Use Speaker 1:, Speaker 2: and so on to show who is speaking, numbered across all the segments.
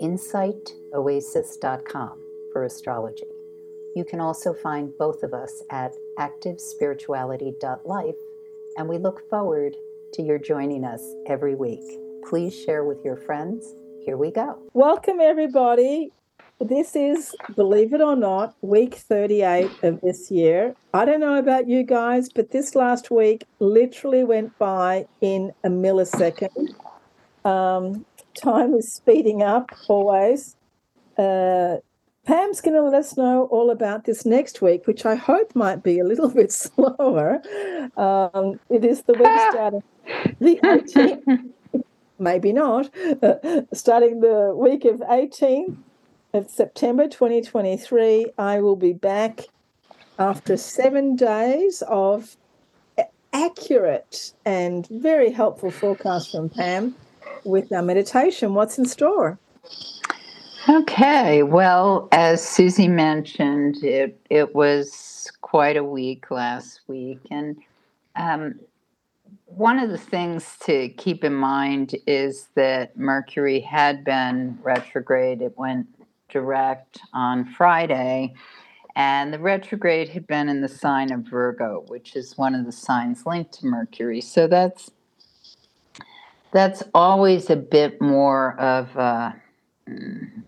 Speaker 1: insightoasis.com for astrology. You can also find both of us at activespirituality.life, and we look forward to your joining us every week. Please share with your friends. Here we go.
Speaker 2: Welcome, everybody. This is, believe it or not, week 38 of this year. I don't know about you guys, but this last week literally went by in a millisecond. Um, time is speeding up always. Uh, Pam's going to let us know all about this next week, which I hope might be a little bit slower. Um, it is the week starting the 18th, maybe not, uh, starting the week of 18th of September 2023. I will be back after seven days of accurate and very helpful forecast from Pam with our meditation. What's in store?
Speaker 1: Okay, well, as Suzy mentioned, it it was quite a week last week, and um, one of the things to keep in mind is that Mercury had been retrograde. It went direct on Friday, and the retrograde had been in the sign of Virgo, which is one of the signs linked to Mercury. So that's that's always a bit more of a,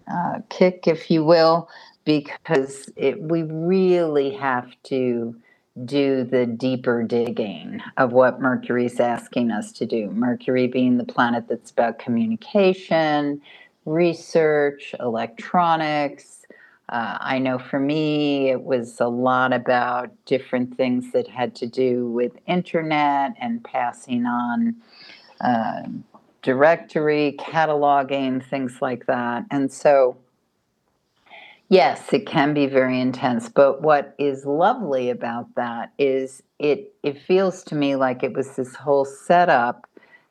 Speaker 1: a kick, if you will, because it, we really have to do the deeper digging of what Mercury is asking us to do. Mercury being the planet that's about communication, research, electronics. Uh, I know for me, it was a lot about different things that had to do with internet and passing on uh, directory, cataloging, things like that. And so, yes, it can be very intense. But what is lovely about that is it it feels to me like it was this whole setup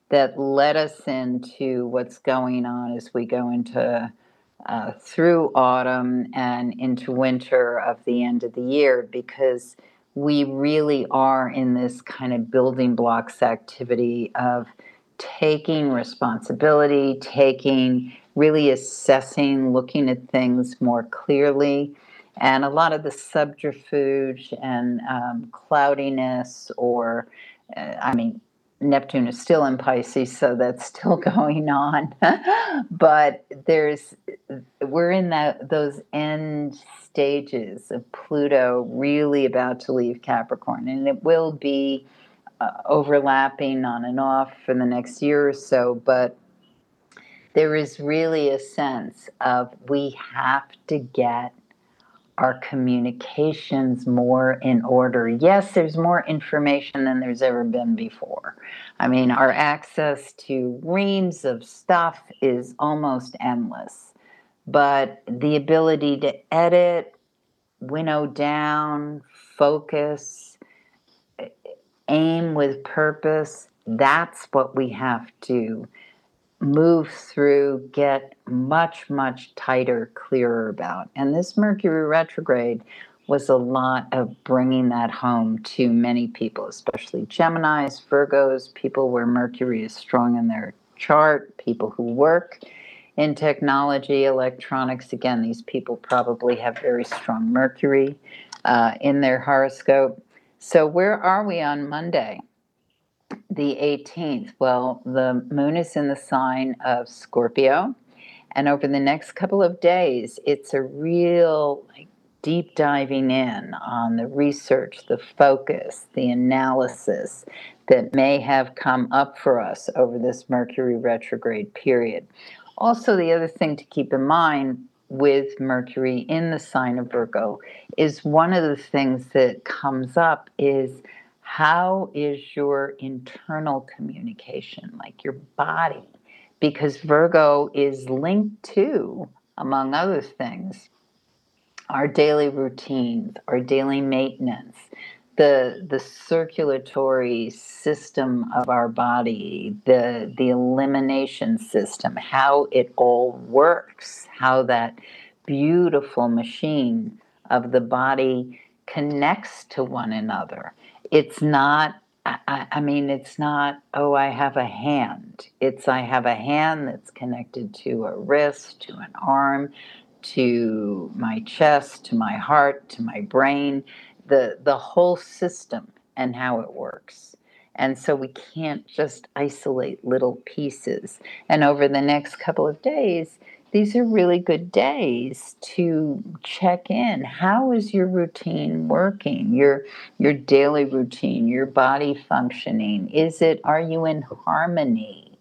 Speaker 1: that led us into what's going on as we go into uh, through autumn and into winter of the end of the year because we really are in this kind of building blocks activity of taking responsibility, taking really assessing, looking at things more clearly. And a lot of the subterfuge and um, cloudiness, or, uh, I mean, Neptune is still in Pisces, so that's still going on. but there's, we're in that those end stages of Pluto really about to leave Capricorn, and it will be uh, overlapping on and off for the next year or so, but there is really a sense of we have to get our communications more in order. Yes, there's more information than there's ever been before. I mean, our access to reams of stuff is almost endless, but the ability to edit, winnow down, focus, aim with purpose, that's what we have to move through, get much, much tighter, clearer about. And this Mercury retrograde was a lot of bringing that home to many people, especially Geminis, Virgos, people where Mercury is strong in their chart, people who work in technology, electronics. Again, these people probably have very strong Mercury uh, in their horoscope. So, where are we on Monday? The 18th. Well, the moon is in the sign of Scorpio. And over the next couple of days, it's a real like, deep diving in on the research, the focus, the analysis that may have come up for us over this Mercury retrograde period. Also, the other thing to keep in mind with Mercury in the sign of Virgo is one of the things that comes up is how is your internal communication, like your body? Because Virgo is linked to among other things, our daily routines, our daily maintenance, the the circulatory system of our body, the the elimination system, how it all works, how that beautiful machine of the body connects to one another. It's not I, I, mean, it's not, oh, I have a hand. It's I have a hand that's connected to a wrist, to an arm, to my chest, to my heart, to my brain the the whole system and how it works. And so we can't just isolate little pieces. And over the next couple of days, these are really good days to check in. How is your routine working? Your your daily routine, your body functioning? Is it are you in harmony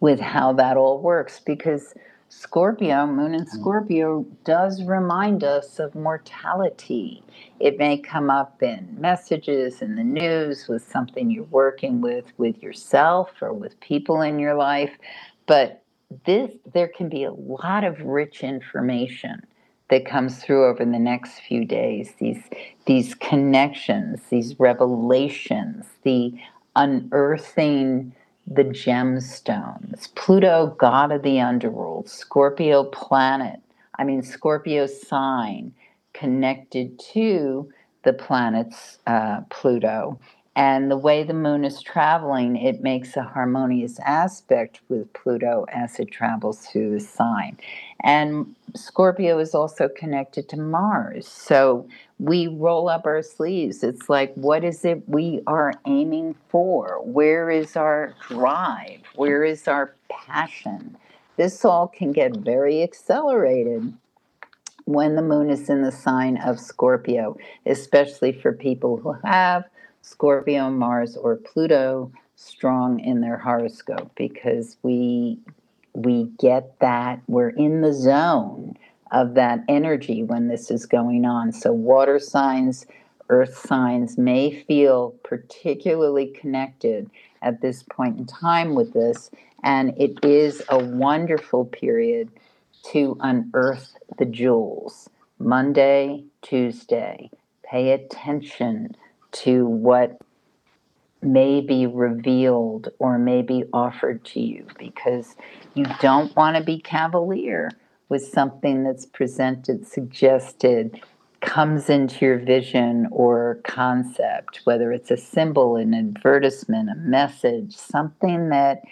Speaker 1: with how that all works? Because Scorpio, Moon in mm-hmm. Scorpio, does remind us of mortality. It may come up in messages in the news with something you're working with with yourself or with people in your life, but this there can be a lot of rich information that comes through over the next few days. These these connections, these revelations, the unearthing the gemstones, Pluto, god of the underworld, Scorpio planet, I mean, Scorpio sign connected to the planet's uh, Pluto. And the way the moon is traveling, it makes a harmonious aspect with Pluto as it travels through the sign. And Scorpio is also connected to Mars. So we roll up our sleeves. It's like, what is it we are aiming for? Where is our drive? Where is our passion? This all can get very accelerated when the moon is in the sign of Scorpio, especially for people who have Scorpio, Mars, or Pluto strong in their horoscope because we we get that we're in the zone of that energy when this is going on. So, water signs, earth signs may feel particularly connected at this point in time with this. And it is a wonderful period to unearth the jewels. Monday, Tuesday, pay attention to what may be revealed or may be offered to you because you don't want to be cavalier with something that's presented, suggested, comes into your vision or concept, whether it's a symbol, an advertisement, a message, something that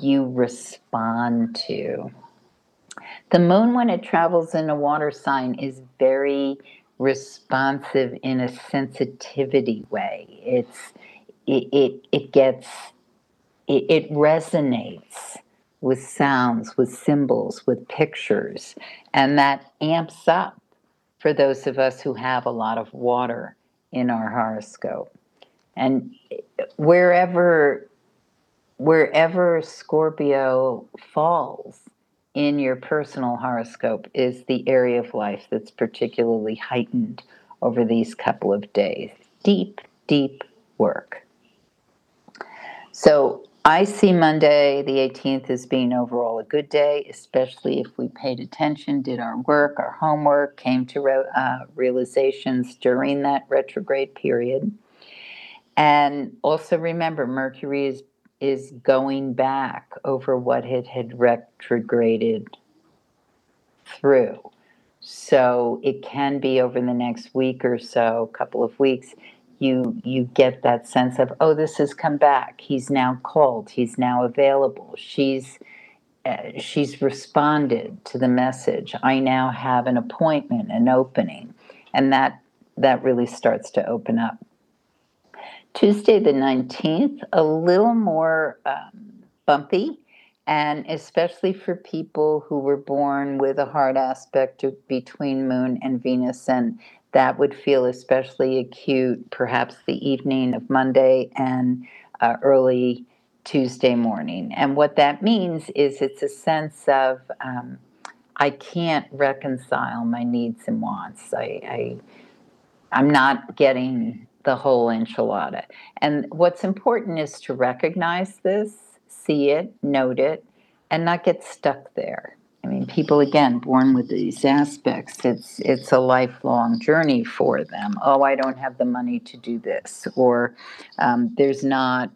Speaker 1: you respond to. The moon, when it travels in a water sign, is very responsive in a sensitivity way. It's it it, it gets it, it resonates with sounds, with symbols, with pictures. And that amps up for those of us who have a lot of water in our horoscope. And wherever wherever Scorpio falls in your personal horoscope is the area of life that's particularly heightened over these couple of days. Deep, deep work. So I see Monday, the 18th, as being overall a good day, especially if we paid attention, did our work, our homework, came to re- uh, realizations during that retrograde period. And also remember, Mercury is, is going back over what it had retrograded through. So it can be over the next week or so, couple of weeks, you you get that sense of oh this has come back. He's now called. He's now available. She's uh, she's responded to the message. I now have an appointment an opening. And that that really starts to open up tuesday the 19th a little more um, bumpy and especially for people who were born with a hard aspect of, between moon and venus and that would feel especially acute perhaps the evening of Monday and uh, early Tuesday morning. And what that means is it's a sense of um, I can't reconcile my needs and wants. I, I I'm not getting the whole enchilada. And what's important is to recognize this, see it, note it, and not get stuck there I mean, people again born with these aspects, it's it's a lifelong journey for them. Oh, I don't have the money to do this, or um, there's not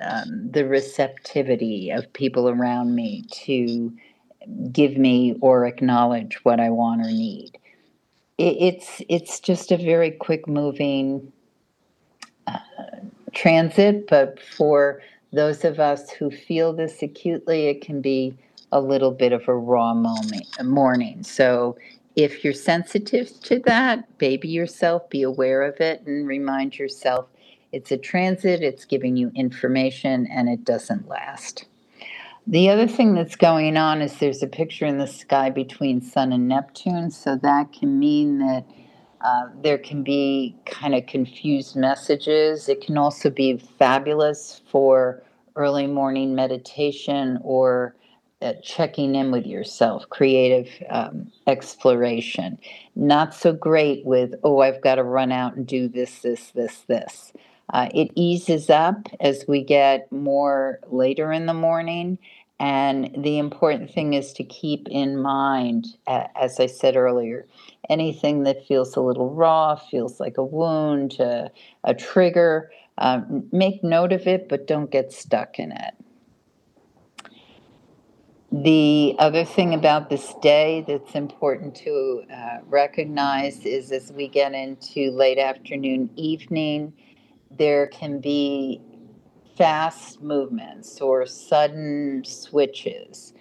Speaker 1: um, the receptivity of people around me to give me or acknowledge what I want or need. It, it's it's just a very quick moving transit, but for those of us who feel this acutely, it can be a little bit of a raw moment, a morning. So if you're sensitive to that, baby yourself, be aware of it, and remind yourself it's a transit, it's giving you information, and it doesn't last. The other thing that's going on is there's a picture in the sky between Sun and Neptune, so that can mean that uh, there can be kind of confused messages. It can also be fabulous for early morning meditation or uh, checking in with yourself, creative um, exploration. Not so great with, oh, I've got to run out and do this, this, this, this. Uh, it eases up as we get more later in the morning. And the important thing is to keep in mind, as I said earlier, anything that feels a little raw, feels like a wound, a, a trigger, um, make note of it, but don't get stuck in it. The other thing about this day that's important to uh, recognize is as we get into late afternoon, evening, there can be fast movements or sudden switches.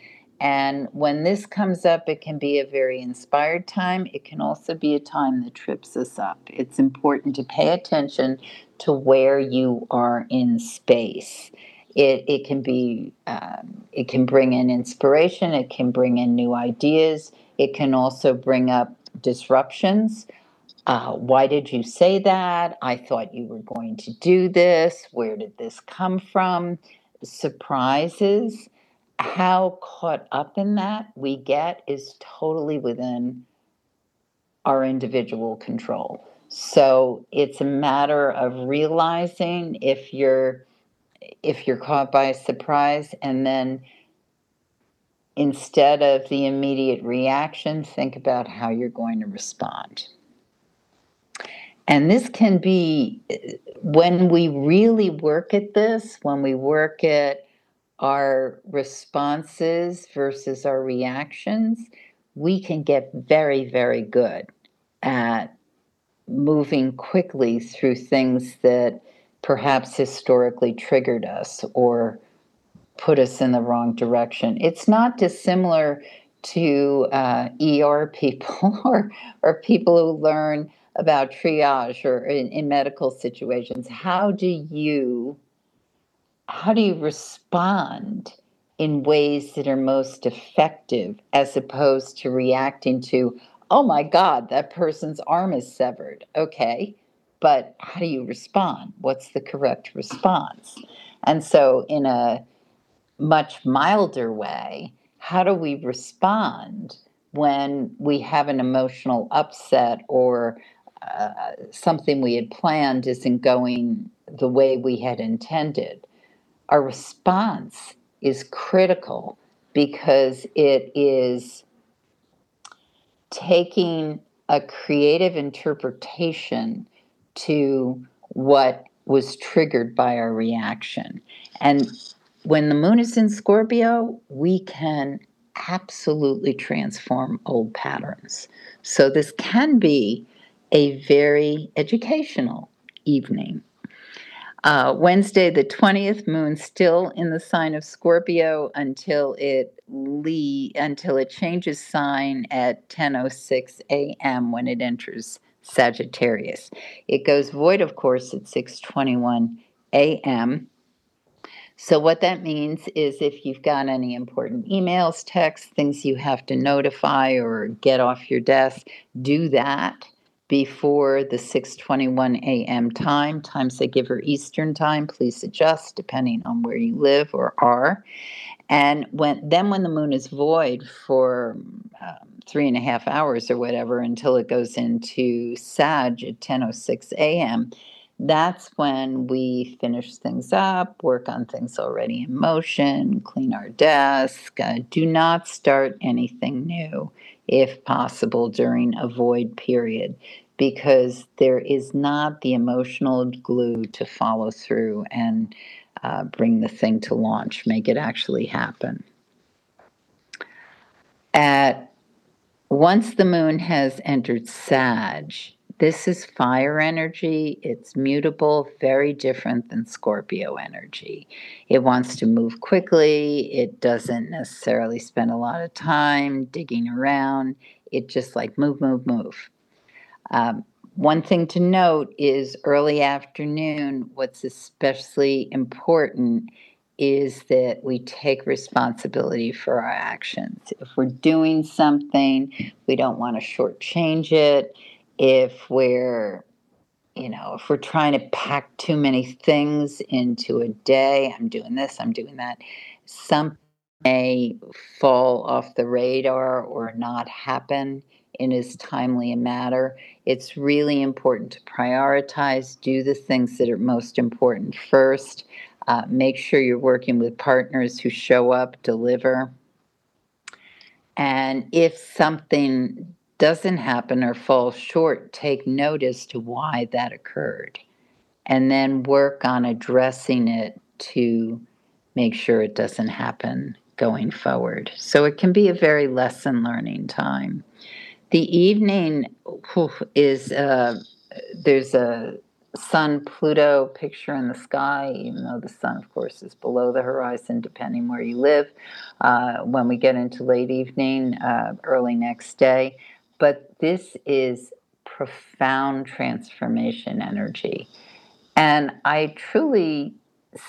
Speaker 1: And when this comes up, it can be a very inspired time. It can also be a time that trips us up. It's important to pay attention to where you are in space. It, it can be um, it can bring in inspiration it can bring in new ideas it can also bring up disruptions uh, why did you say that? I thought you were going to do this. Where did this come from? Surprises. How caught up in that we get is totally within our individual control. So it's a matter of realizing if you're if you're caught by surprise and then instead of the immediate reaction, think about how you're going to respond. And this can be eh, when we really work at this, when we work at our responses versus our reactions, we can get very, very good at moving quickly through things that perhaps historically triggered us or put us in the wrong direction. It's not dissimilar to uh, ER people or, or people who learn about triage or in, in medical situations how do you how do you respond in ways that are most effective as opposed to reacting to oh my god that person's arm is severed. Okay but how do you respond? What's the correct response? And so in a much milder way how do we respond when we have an emotional upset or uh, something we had planned isn't going the way we had intended, our response is critical because it is taking a creative interpretation to what was triggered by our reaction. And when the moon is in Scorpio, we can absolutely transform old patterns. So this can be a very educational evening. Uh, Wednesday, the 20th, moon still in the sign of Scorpio until it le- until it changes sign at 10:06 a.m. when it enters Sagittarius. It goes void, of course, at 6:21 a.m. So what that means is if you've got any important emails, texts, things you have to notify or get off your desk, do that before the 6:21 a.m. time. Times they give her Eastern time. Please adjust depending on where you live or are. And when then when the moon is void for um, three and a half hours or whatever until it goes into Sag at 10:06 a.m., that's when we finish things up, work on things already in motion, clean our desk. Uh, do not start anything new if possible during a void period because there is not the emotional glue to follow through and uh, bring the thing to launch, make it actually happen. At once the moon has entered Sag, this is fire energy. It's mutable, very different than Scorpio energy. It wants to move quickly. It doesn't necessarily spend a lot of time digging around. It just like move, move, move. Um, one thing to note is early afternoon, what's especially important is that we take responsibility for our actions. If we're doing something, we don't want to shortchange it. If we're, you know, if we're trying to pack too many things into a day, I'm doing this, I'm doing that, some may fall off the radar or not happen in as timely a matter. It's really important to prioritize, do the things that are most important first. Uh, make sure you're working with partners who show up, deliver. And if something doesn't happen or falls short, take notice to why that occurred. And then work on addressing it to make sure it doesn't happen going forward. So it can be a very lesson learning time. The evening is uh, there's a sun Pluto picture in the sky, even though the sun, of course, is below the horizon, depending where you live. Uh, when we get into late evening, uh, early next day, but this is profound transformation energy, and I truly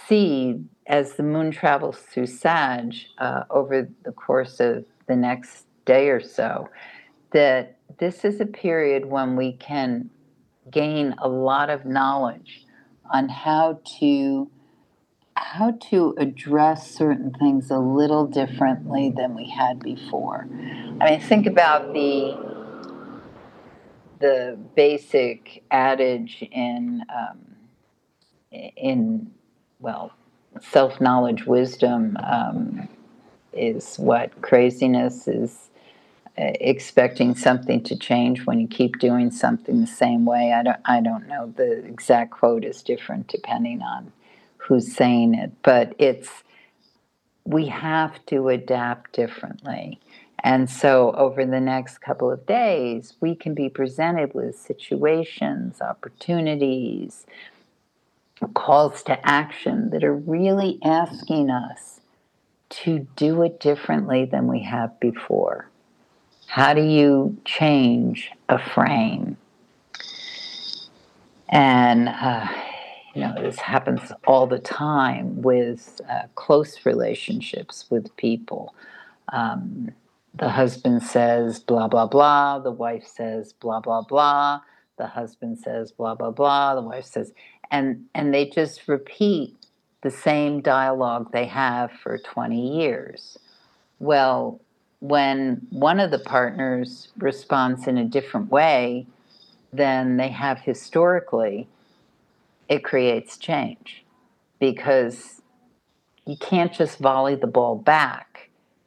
Speaker 1: see as the moon travels through Sag uh, over the course of the next day or so that this is a period when we can gain a lot of knowledge on how to how to address certain things a little differently than we had before. I mean, think about the the basic adage in um, in well self knowledge wisdom um, is what craziness is expecting something to change when you keep doing something the same way. I don't I don't know the exact quote is different depending on who's saying it, but it's we have to adapt differently. And so over the next couple of days, we can be presented with situations, opportunities, calls to action that are really asking us to do it differently than we have before. How do you change a frame? And, uh, you know, this happens all the time with uh, close relationships with people. Um, the husband says blah, blah, blah. The wife says blah, blah, blah. The husband says blah, blah, blah. The wife says, and, and they just repeat the same dialogue they have for 20 years. Well, when one of the partners responds in a different way than they have historically, it creates change because you can't just volley the ball back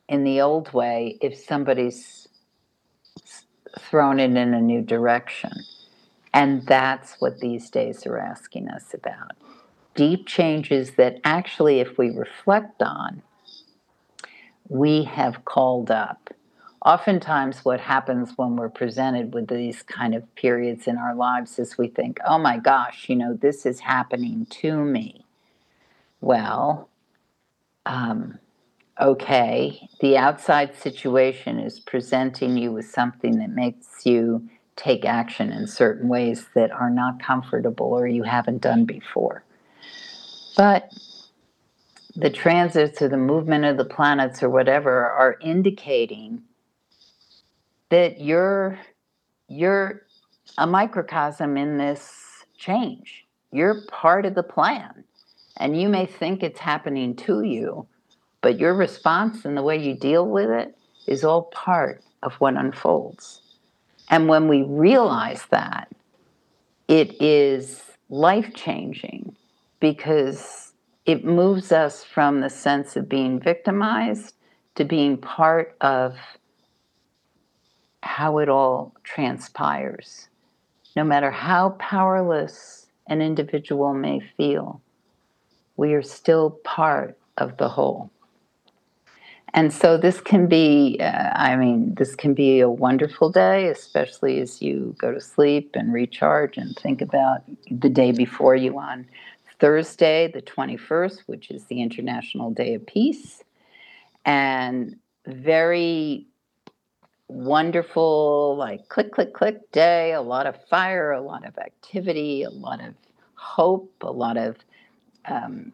Speaker 1: in the old way if somebody's thrown it in a new direction. And that's what these days are asking us about. Deep changes that actually, if we reflect on, we have called up. Oftentimes, what happens when we're presented with these kind of periods in our lives is we think, oh my gosh, you know, this is happening to me. Well, um, okay, the outside situation is presenting you with something that makes you take action in certain ways that are not comfortable or you haven't done before. But the transits or the movement of the planets or whatever are indicating that you're you're a microcosm in this change. You're part of the plan. And you may think it's happening to you, but your response and the way you deal with it is all part of what unfolds. And when we realize that, it is life changing because it moves us from the sense of being victimized to being part of how it all transpires. No matter how powerless an individual may feel, we are still part of the whole. And so this can be, uh, I mean, this can be a wonderful day, especially as you go to sleep and recharge and think about the day before you on Thursday, the 21st, which is the International Day of Peace. And very wonderful, like click, click, click day, a lot of fire, a lot of activity, a lot of hope, a lot of um,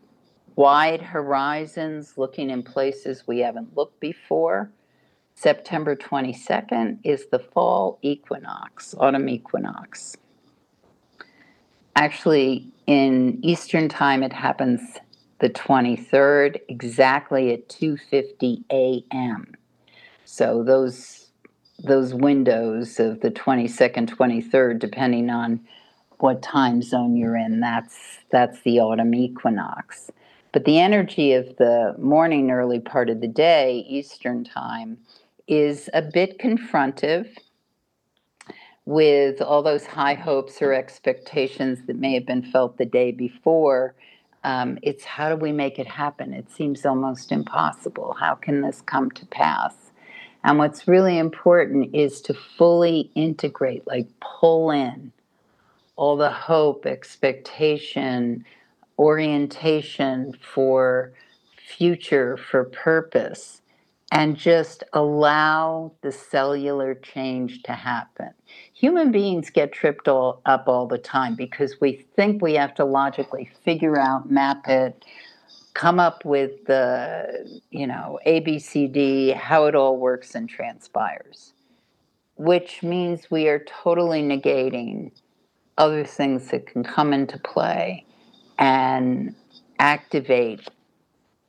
Speaker 1: wide horizons, looking in places we haven't looked before. September 22nd is the fall equinox, autumn equinox. Actually, in Eastern time, it happens the 23rd, exactly at 2:50 a.m. So those those windows of the 22nd, 23rd, depending on what time zone you're in, that's that's the autumn equinox. But the energy of the morning, early part of the day, Eastern time, is a bit confrontive with all those high hopes or expectations that may have been felt the day before. Um, it's how do we make it happen? It seems almost impossible. How can this come to pass? And what's really important is to fully integrate, like pull in all the hope, expectation, orientation for future, for purpose, and just allow the cellular change to happen. Human beings get tripped all, up all the time because we think we have to logically figure out, map it, come up with the, you know, ABCD, how it all works and transpires, which means we are totally negating other things that can come into play and activate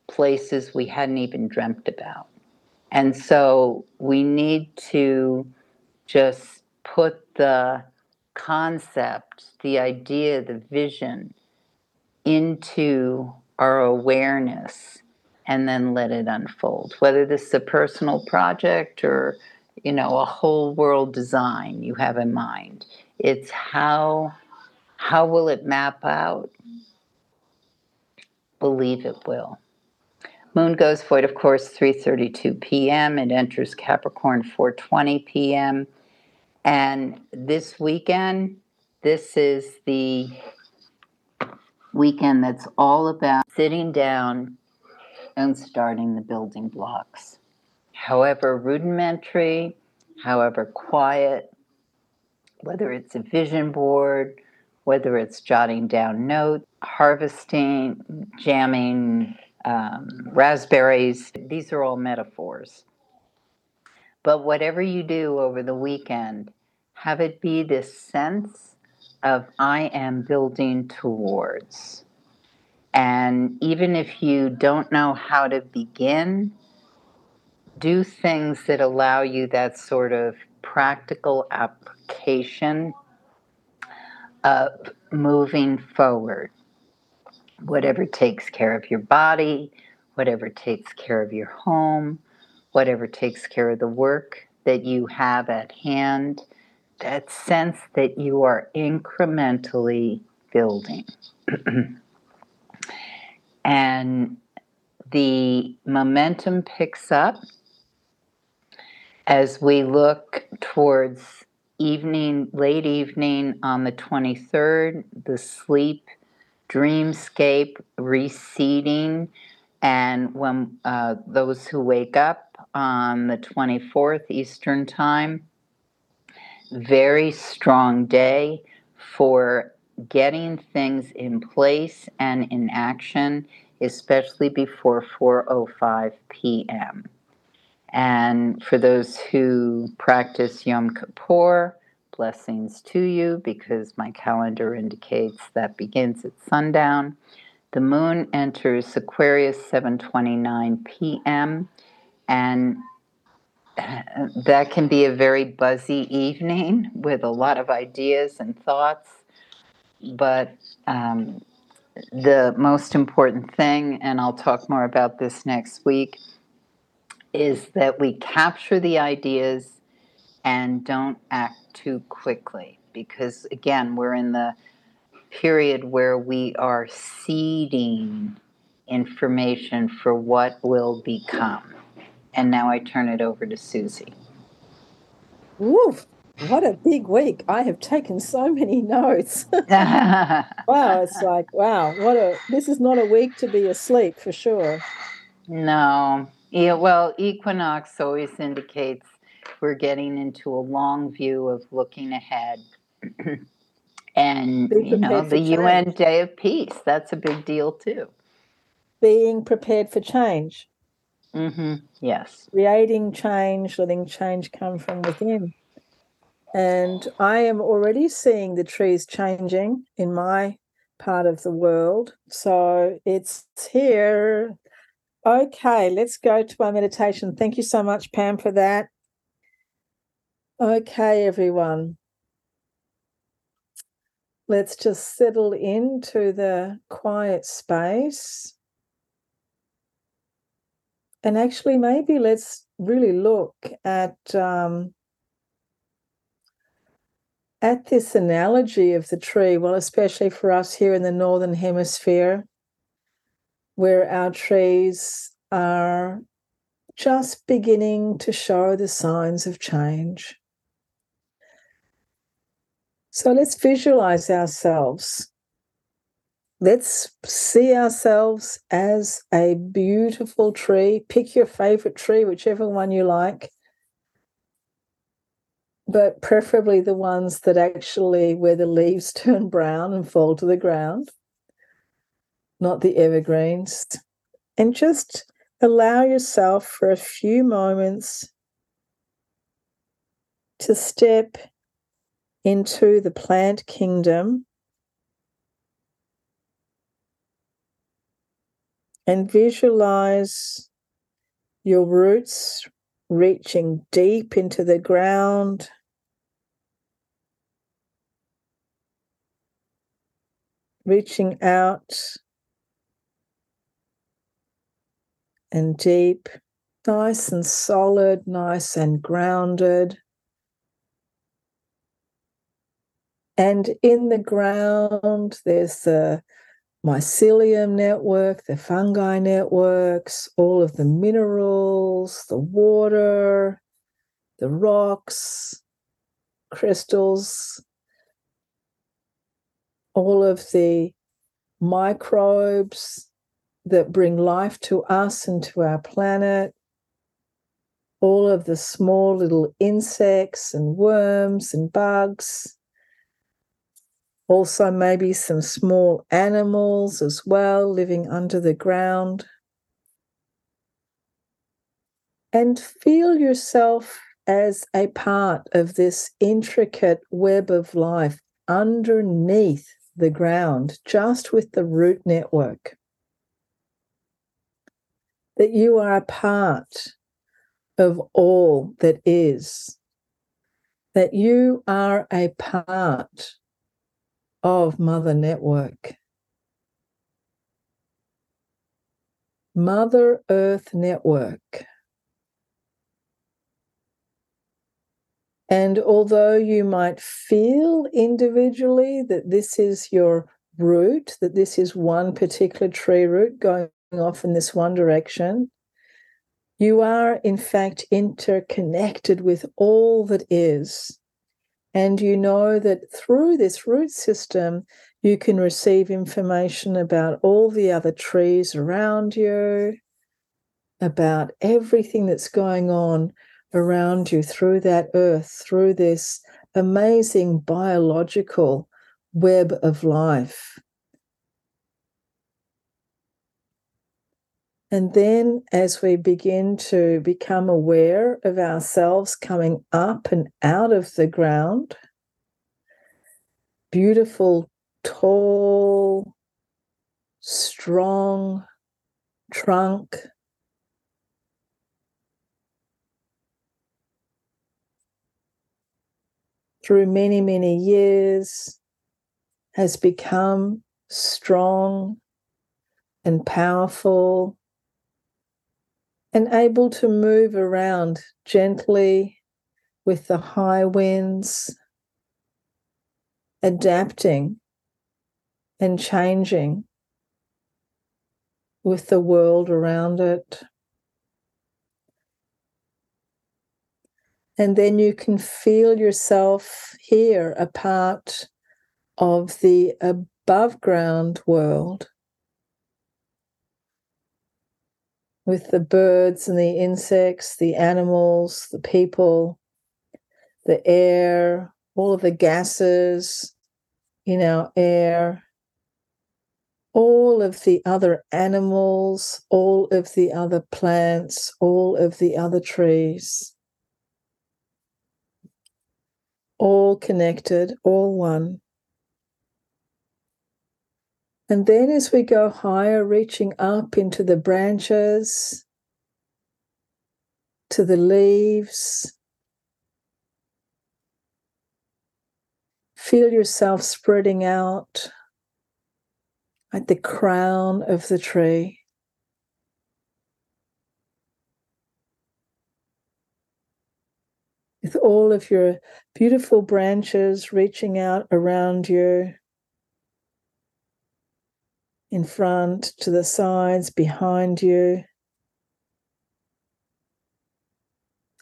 Speaker 1: places we hadn't even dreamt about. And so we need to just put the concept, the idea, the vision into our awareness and then let it unfold. Whether this is a personal project or, you know, a whole world design you have in mind. It's how how will it map out? Believe it will. Moon goes void, of course, 3:32 p.m. It enters Capricorn 4:20 p.m. And this weekend, this is the weekend that's all about sitting down and starting the building blocks. However rudimentary, however quiet, whether it's a vision board, whether it's jotting down notes, harvesting, jamming um, raspberries, these are all metaphors. But whatever you do over the weekend, have it be this sense of I am building towards. And even if you don't know how to begin, do things that allow you that sort of practical application of moving forward. Whatever takes care of your body, whatever takes care of your home, whatever takes care of the work that you have at hand that sense that you are incrementally building. and the momentum picks up as we look towards evening, late evening on the 23rd, the sleep dreamscape receding. And when uh, those who wake up on the 24th Eastern Time, very strong day for getting things in place and in action, especially before 4:05 p.m. And for those who practice Yom Kippur, blessings to you because my calendar indicates that begins at sundown. The moon enters Aquarius 7:29 p.m. and that can be a very buzzy evening with a lot of ideas and thoughts. but um, the most important thing, and I'll talk more about this next week, is that we capture the ideas and don't act too quickly. Because again, we're in the period where we are seeding information for what will become. And now I turn it over to Suzy.
Speaker 2: Woof. What a big week. I have taken so many notes. wow, it's like, wow, what a this is not a week to be asleep for sure.
Speaker 1: No. Yeah, well, equinox always indicates we're getting into a long view of looking ahead. and you know, the UN Day of Peace, that's a big deal too.
Speaker 2: Being prepared for change.
Speaker 1: Mm-hmm. Yes.
Speaker 2: Creating change, letting change come from within. And I am already seeing the trees changing in my part of the world. So it's here. Okay, let's go to our meditation. Thank you so much, Pam, for that. Okay, everyone. Let's just settle into the quiet space. And actually, maybe let's really look at um, at this analogy of the tree, well, especially for us here in the Northern Hemisphere, where our trees are just beginning to show the signs of change. So let's visualize ourselves. Let's see ourselves as a beautiful tree. Pick your favorite tree, whichever one you like but preferably the ones that actually where the leaves turn brown and fall to the ground, not the evergreens. And just allow yourself for a few moments to step into the plant kingdom and visualize your roots reaching deep into the ground. Reaching out and deep, nice and solid, nice and grounded. And in the ground, there's the mycelium network, the fungi networks, all of the minerals, the water, the rocks, crystals, all of the microbes that bring life to us and to our planet, all of the small little insects and worms and bugs also, maybe some small animals as well living under the ground. And feel yourself as a part of this intricate web of life underneath the ground, just with the root network. That you are a part of all that is, that you are a part of Mother Network. Mother Earth Network. And although you might feel individually that this is your root, that this is one particular tree root going off in this one direction, you are in fact interconnected with all that is. And you know that through this root system, you can receive information about all the other trees around you, about everything that's going on around you through that earth, through this amazing biological web of life. And then, as we begin to become aware of ourselves coming up and out of the ground, beautiful, tall, strong trunk. Through many, many years, has become strong and powerful and able to move around gently with the high winds, adapting and changing with the world around it. And then you can feel yourself here, a part of the above ground world with the birds and the insects, the animals, the people, the air, all of the gases in our air, all of the other animals, all of the other plants, all of the other trees. All connected, all one. And then as we go higher, reaching up into the branches, to the leaves, feel yourself spreading out at the crown of the tree. With all of your beautiful branches reaching out around you in front, to the sides, behind you.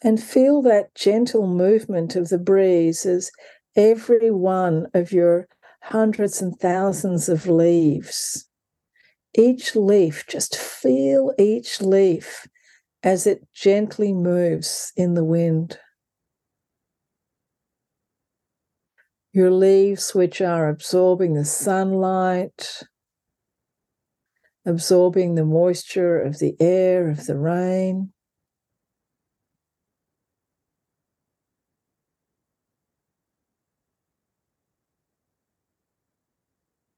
Speaker 2: And feel that gentle movement of the breeze as every one of your hundreds and thousands of leaves, each leaf, just feel each leaf as it gently moves in the wind. Your leaves, which are absorbing the sunlight, absorbing the moisture of the air, of the rain.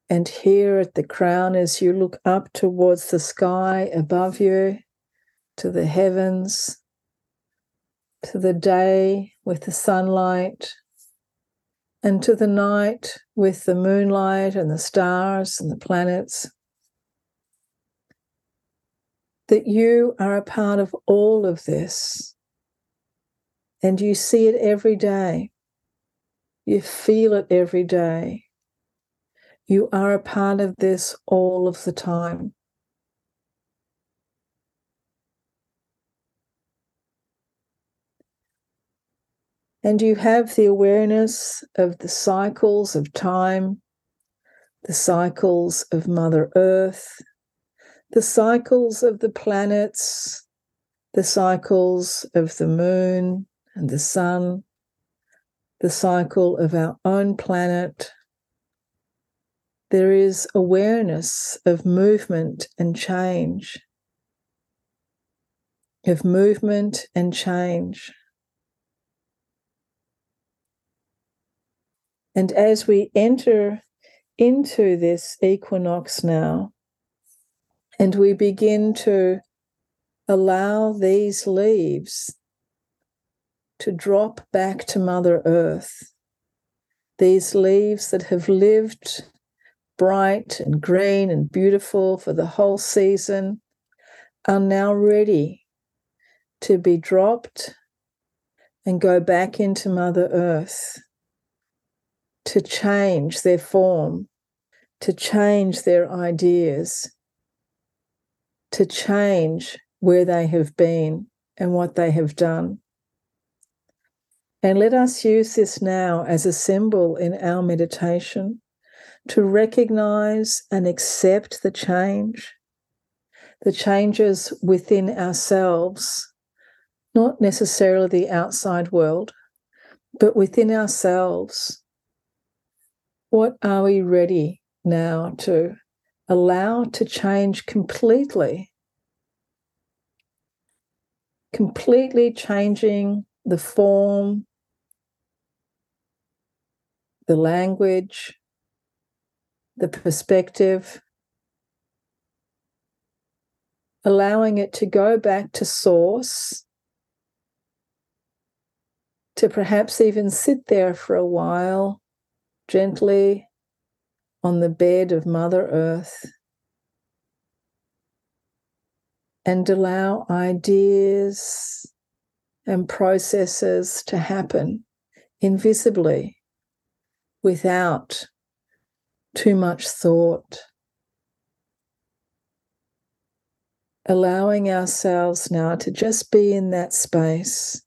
Speaker 2: And here at the crown, as you look up towards the sky above you, to the heavens, to the day with the sunlight, and to the night with the moonlight and the stars and the planets that you are a part of all of this and you see it every day. You feel it every day. You are a part of this all of the time. And you have the awareness of the cycles of time, the cycles of Mother Earth, the cycles of the planets, the cycles of the moon and the sun, the cycle of our own planet. There is awareness of movement and change, of movement and change. And as we enter into this equinox now, and we begin to allow these leaves to drop back to Mother Earth. These leaves that have lived bright and green and beautiful for the whole season are now ready to be dropped and go back into Mother Earth to change their form, to change their ideas, to change where they have been and what they have done. And let us use this now as a symbol in our meditation to recognize and accept the change, the changes within ourselves, not necessarily the outside world, but within ourselves. What are we ready now to allow to change completely. Completely changing the form, the language, the perspective, allowing it to go back to source, to perhaps even sit there for a while, gently on the bed of Mother Earth and allow ideas and processes to happen invisibly without too much thought. Allowing ourselves now to just be in that space.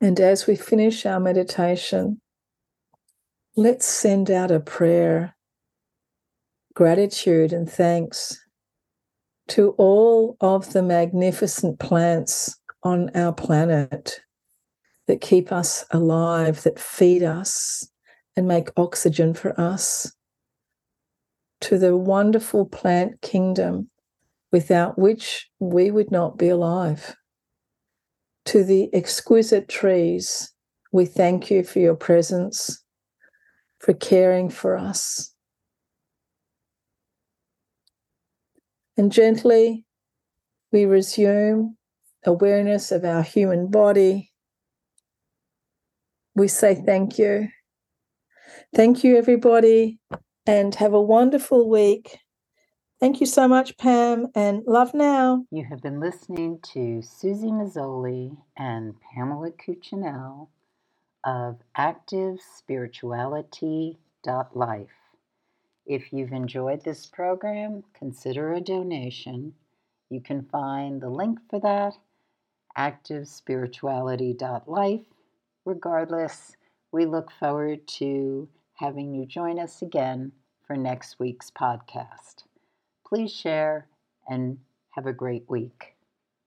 Speaker 2: And as we finish our meditation, let's send out a prayer, gratitude, and thanks to all of the magnificent plants on our planet that keep us alive, that feed us and make oxygen for us, to the wonderful plant kingdom without which we would not be alive, to the exquisite trees. We thank you for your presence, for caring for us. And gently, we resume awareness of our human body. We say thank you. Thank you, everybody, and have a wonderful week. Thank you so much, Pam, and love now.
Speaker 1: You have been listening to Suzy Meszoly and Pamela Cucinell of ActiveSpirituality.life. If you've enjoyed this program, consider a donation. You can find the link for that activespirituality.life. Regardless, we look forward to having you join us again for next week's podcast. Please share and have a great week.